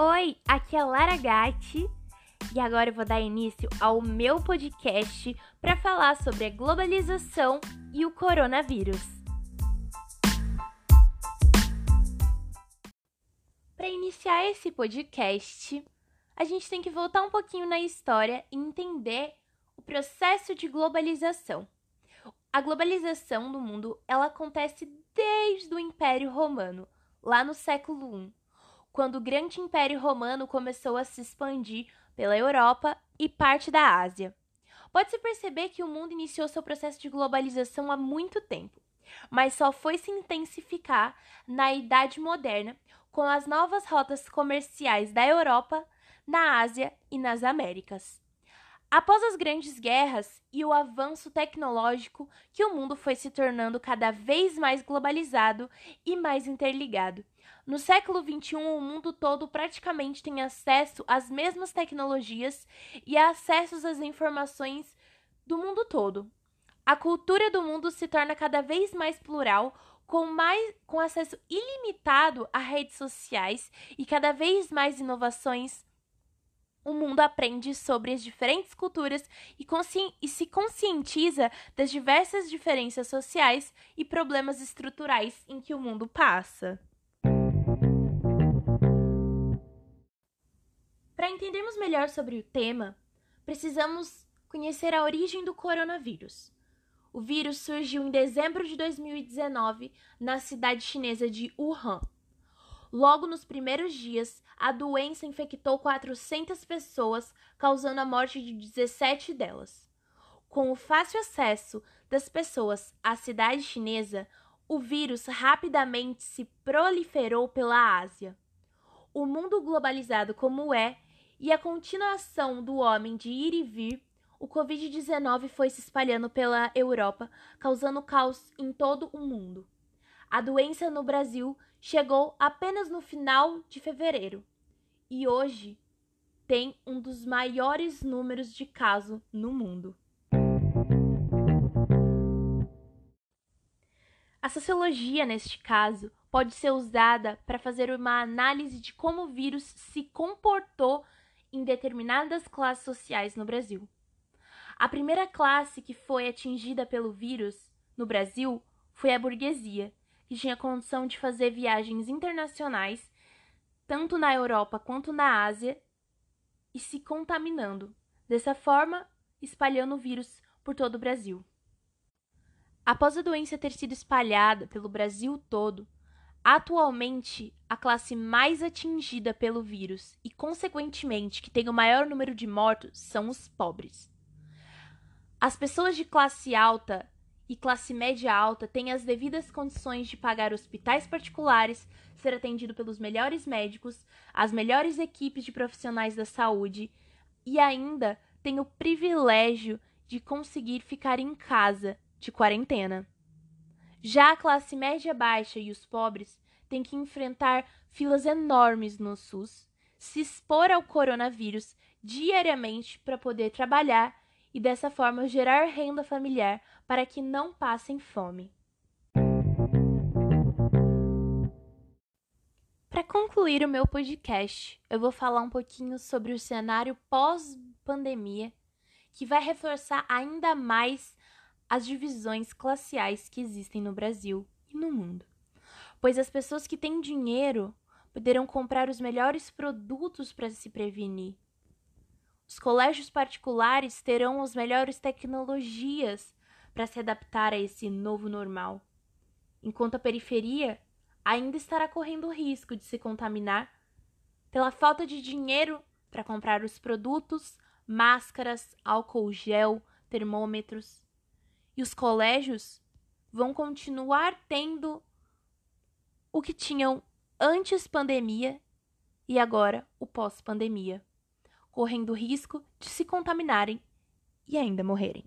Oi, aqui é a Lara Gatti e agora eu vou dar início ao meu podcast para falar sobre a globalização e o coronavírus. Para iniciar esse podcast, a gente tem que voltar um pouquinho na história e entender o processo de globalização. A globalização do mundo ela acontece desde o Império Romano, lá no século I quando o grande Império Romano começou a se expandir pela Europa e parte da Ásia. Pode-se perceber que o mundo iniciou seu processo de globalização há muito tempo, mas só foi se intensificar na Idade Moderna com as novas rotas comerciais da Europa, na Ásia e nas Américas. Após as grandes guerras e o avanço tecnológico, que o mundo foi se tornando cada vez mais globalizado e mais interligado, no século XXI, o mundo todo praticamente tem acesso às mesmas tecnologias e acessos às informações do mundo todo. A cultura do mundo se torna cada vez mais plural, com, mais, com acesso ilimitado a redes sociais e cada vez mais inovações. O mundo aprende sobre as diferentes culturas e, e se conscientiza das diversas diferenças sociais e problemas estruturais em que o mundo passa. Entendermos melhor sobre o tema, precisamos conhecer a origem do coronavírus. O vírus surgiu em dezembro de 2019 na cidade chinesa de Wuhan. Logo nos primeiros dias, a doença infectou 400 pessoas, causando a morte de 17 delas. Com o fácil acesso das pessoas à cidade chinesa, o vírus rapidamente se proliferou pela Ásia. O mundo globalizado como é e a continuação do homem de ir e vir, o Covid-19 foi se espalhando pela Europa, causando caos em todo o mundo. A doença no Brasil chegou apenas no final de fevereiro e hoje tem um dos maiores números de casos no mundo. A sociologia, neste caso, pode ser usada para fazer uma análise de como o vírus se comportou em determinadas classes sociais no Brasil. A primeira classe que foi atingida pelo vírus no Brasil foi a burguesia, que tinha condição de fazer viagens internacionais, tanto na Europa quanto na Ásia, e se contaminando, dessa forma espalhando o vírus por todo o Brasil. Após a doença ter sido espalhada pelo Brasil todo, Atualmente, a classe mais atingida pelo vírus e, consequentemente, que tem o maior número de mortos são os pobres. As pessoas de classe alta e classe média alta têm as devidas condições de pagar hospitais particulares, ser atendido pelos melhores médicos, as melhores equipes de profissionais da saúde e ainda têm o privilégio de conseguir ficar em casa de quarentena. Já a classe média baixa e os pobres têm que enfrentar filas enormes no SUS, se expor ao coronavírus diariamente para poder trabalhar e dessa forma gerar renda familiar para que não passem fome. Para concluir o meu podcast, eu vou falar um pouquinho sobre o cenário pós-pandemia, que vai reforçar ainda mais as divisões classiais que existem no Brasil e no mundo. Pois as pessoas que têm dinheiro poderão comprar os melhores produtos para se prevenir. Os colégios particulares terão as melhores tecnologias para se adaptar a esse novo normal, enquanto a periferia ainda estará correndo o risco de se contaminar pela falta de dinheiro para comprar os produtos, máscaras, álcool gel, termômetros e os colégios vão continuar tendo o que tinham antes pandemia e agora o pós-pandemia, correndo o risco de se contaminarem e ainda morrerem.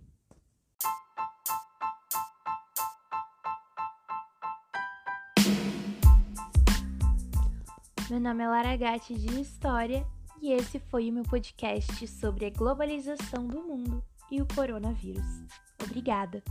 Meu nome é Lara Gatti de História e esse foi o meu podcast sobre a globalização do mundo e o coronavírus. Obrigada!